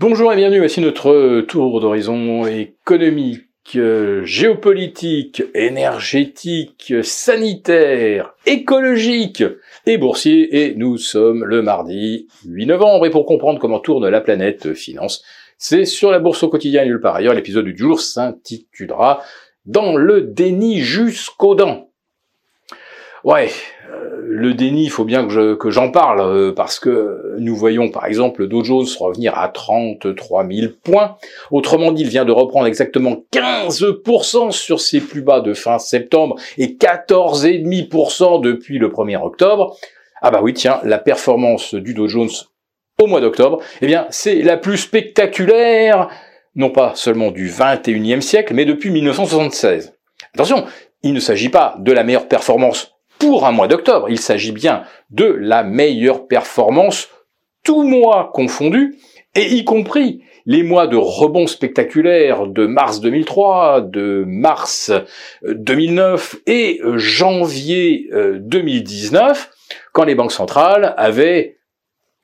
Bonjour et bienvenue, voici notre tour d'horizon économique, géopolitique, énergétique, sanitaire, écologique et boursier. Et nous sommes le mardi 8 novembre. Et pour comprendre comment tourne la planète finance, c'est sur la bourse au quotidien nulle part ailleurs, l'épisode du jour s'intitulera Dans le déni jusqu'aux dents. Ouais, euh, le déni, il faut bien que, j'en parle, euh, parce que nous voyons par exemple le Dow Jones revenir à 33 000 points. Autrement dit, il vient de reprendre exactement 15% sur ses plus bas de fin septembre et 14,5% depuis le 1er octobre. Ah bah oui, tiens, la performance du Dow Jones au mois d'octobre, eh bien, c'est la plus spectaculaire, non pas seulement du 21e siècle, mais depuis 1976. Attention, il ne s'agit pas de la meilleure performance pour un mois d'octobre. Il s'agit bien de la meilleure performance, tout mois confondu, et y compris les mois de rebond spectaculaire de mars 2003, de mars 2009 euh, et euh, janvier 2019, euh, quand les banques centrales avaient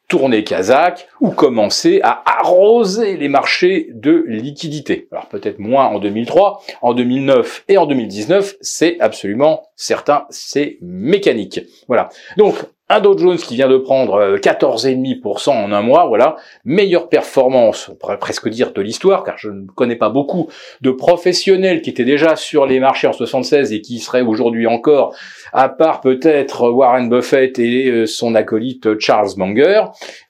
tourner Kazakh ou commencer à arroser les marchés de liquidités. Alors peut-être moins en 2003, en 2009 et en 2019, c'est absolument certain, c'est mécanique. Voilà. Donc un Dow Jones qui vient de prendre 14,5% euh, en un mois, voilà, meilleure performance, on pourrait presque dire de l'histoire, car je ne connais pas beaucoup de professionnels qui étaient déjà sur les marchés en 76 et qui seraient aujourd'hui encore, à part peut-être Warren Buffett et euh, son acolyte Charles Munger,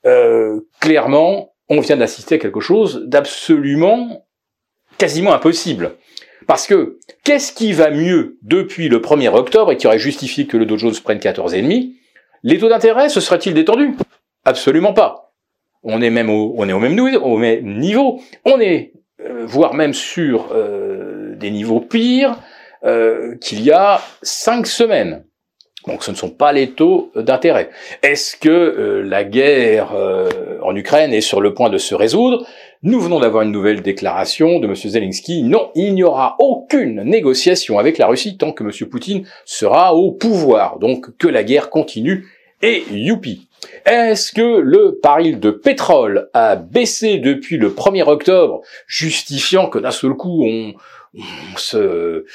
euh, clairement, on vient d'assister à quelque chose d'absolument quasiment impossible. Parce que qu'est-ce qui va mieux depuis le 1er octobre et qui aurait justifié que le Dow Jones prenne 14,5 les taux d'intérêt se seraient-ils détendus? Absolument pas. On est même au, on est au même, au même niveau. On est, euh, voire même sur euh, des niveaux pires euh, qu'il y a cinq semaines. Donc ce ne sont pas les taux d'intérêt. Est-ce que la guerre en Ukraine est sur le point de se résoudre? Nous venons d'avoir une nouvelle déclaration de M. Zelensky. Non, il n'y aura aucune négociation avec la Russie tant que M. Poutine sera au pouvoir. Donc que la guerre continue et youpi Est-ce que le baril de pétrole a baissé depuis le 1er octobre, justifiant que d'un seul coup on, se,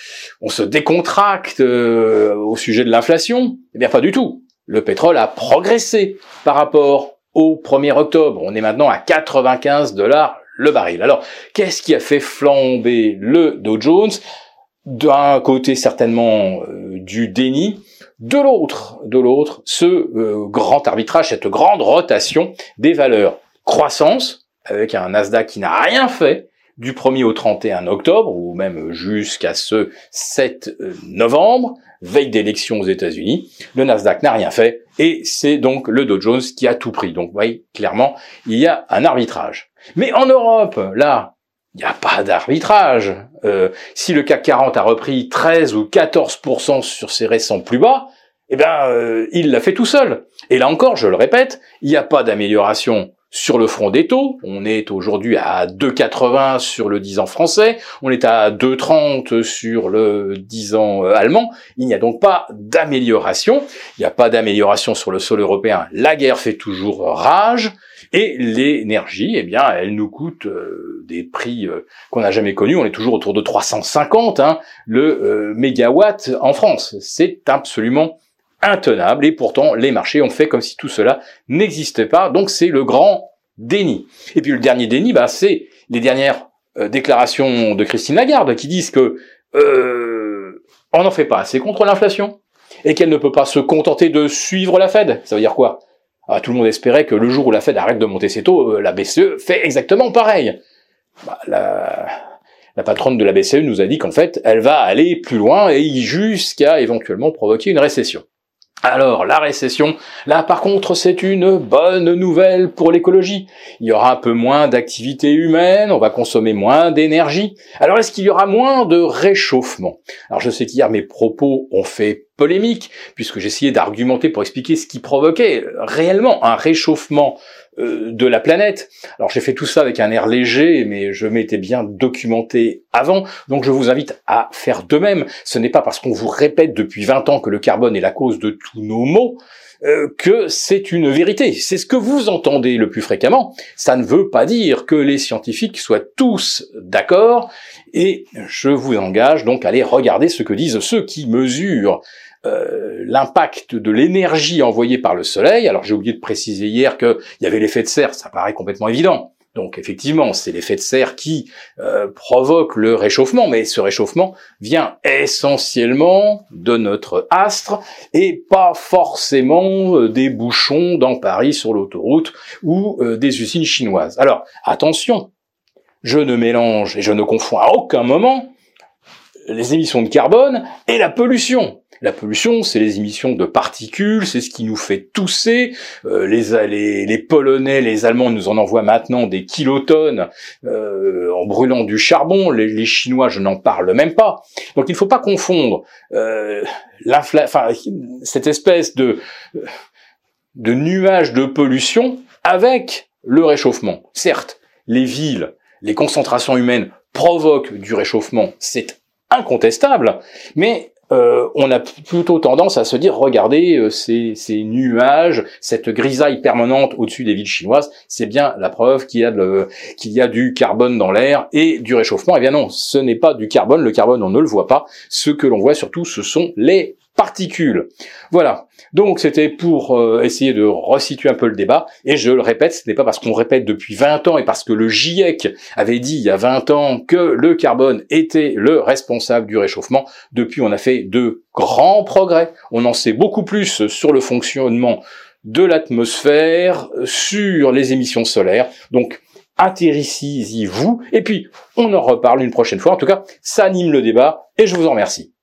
on se décontracte euh, au sujet de l'inflation? Eh bien pas du tout. Le pétrole a progressé par rapport au 1er octobre. On est maintenant à 95 dollars le baril. Alors, qu'est-ce qui a fait flamber le Dow Jones? D'un côté certainement euh, du déni, de l'autre, de l'autre, ce euh, grand arbitrage, cette grande rotation des valeurs croissance, avec un Nasdaq qui n'a rien fait du 1er au 31 octobre, ou même jusqu'à ce 7 euh, novembre, veille d'élection aux États-Unis, le Nasdaq n'a rien fait, et c'est donc le Dow Jones qui a tout pris. Donc, vous voyez, clairement, il y a un arbitrage. Mais en Europe, là, il n'y a pas d'arbitrage. Euh, si le CAC 40 a repris 13 ou 14% sur ses récents plus bas, eh bien, euh, il l'a fait tout seul. Et là encore, je le répète, il n'y a pas d'amélioration sur le front des taux. On est aujourd'hui à 2,80 sur le 10 ans français, on est à 2,30 sur le 10 ans euh, allemand. Il n'y a donc pas d'amélioration. Il n'y a pas d'amélioration sur le sol européen. La guerre fait toujours rage. Et l'énergie, eh bien, elle nous coûte euh, des prix euh, qu'on n'a jamais connus. On est toujours autour de 350 hein, le euh, mégawatt en France. C'est absolument intenable. Et pourtant, les marchés ont fait comme si tout cela n'existait pas. Donc, c'est le grand déni. Et puis, le dernier déni, bah, c'est les dernières déclarations de Christine Lagarde qui disent que on n'en fait pas assez contre l'inflation et qu'elle ne peut pas se contenter de suivre la Fed. Ça veut dire quoi? Ah, tout le monde espérait que le jour où la Fed arrête de monter ses taux, euh, la BCE fait exactement pareil. Bah, la, patronne de la BCE nous a dit qu'en fait, elle va aller plus loin et jusqu'à éventuellement provoquer une récession. Alors, la récession, là par contre, c'est une bonne nouvelle pour l'écologie. Il y aura un peu moins d'activité humaine, on va consommer moins d'énergie. Alors, est-ce qu'il y aura moins de réchauffement? Alors, je sais qu'hier, mes propos ont fait polémique, puisque j'essayais d'argumenter pour expliquer ce qui provoquait réellement un réchauffement euh, de la planète. Alors j'ai fait tout ça avec un air léger, mais je m'étais bien documenté avant, donc je vous invite à faire de même. Ce n'est pas parce qu'on vous répète depuis 20 ans que le carbone est la cause de tous nos maux, euh, que c'est une vérité. C'est ce que vous entendez le plus fréquemment. Ça ne veut pas dire que les scientifiques soient tous d'accord, et je vous engage donc à aller regarder ce que disent ceux qui mesurent euh, l'impact de l'énergie envoyée par le Soleil. Alors j'ai oublié de préciser hier qu'il y avait l'effet de serre, ça paraît complètement évident. Donc effectivement, c'est l'effet de serre qui euh, provoque le réchauffement, mais ce réchauffement vient essentiellement de notre astre et pas forcément euh, des bouchons dans Paris sur l'autoroute ou des usines chinoises. Alors attention, je ne mélange et je ne confonds à aucun moment les émissions de carbone et la pollution. La pollution, c'est les émissions de particules, c'est ce qui nous fait tousser. Euh, les, les, Polonais, les Allemands nous en envoient maintenant des kilotonnes euh, en brûlant du charbon. Les, Chinois, je n'en parle même pas. Donc il ne faut pas confondre euh, enfin, cette espèce de, de nuage de pollution avec le réchauffement. Certes, les villes, les concentrations humaines provoquent du réchauffement, c'est incontestable, mais euh, on a plutôt tendance à se dire, regardez, euh, ces, nuages, cette grisaille permanente au-dessus des villes chinoises, c'est bien la preuve qu'il y a, qu'il y a du carbone dans l'air et du réchauffement. Eh bien non, ce n'est pas du carbone, le carbone on ne le voit pas, ce que l'on voit surtout ce sont les particules. Voilà. Donc c'était pour euh, essayer de resituer un peu le débat. Et je le répète, ce n'est pas parce qu'on répète depuis 20 ans et parce que le GIEC avait dit il y a 20 ans que le carbone était le responsable du réchauffement. Depuis, on a fait de grands progrès. On en sait beaucoup plus sur le fonctionnement de l'atmosphère, sur les émissions solaires. Donc, intéressez-y vous. Et puis, on en reparle une prochaine fois. En tout cas, ça anime le débat et je vous en remercie.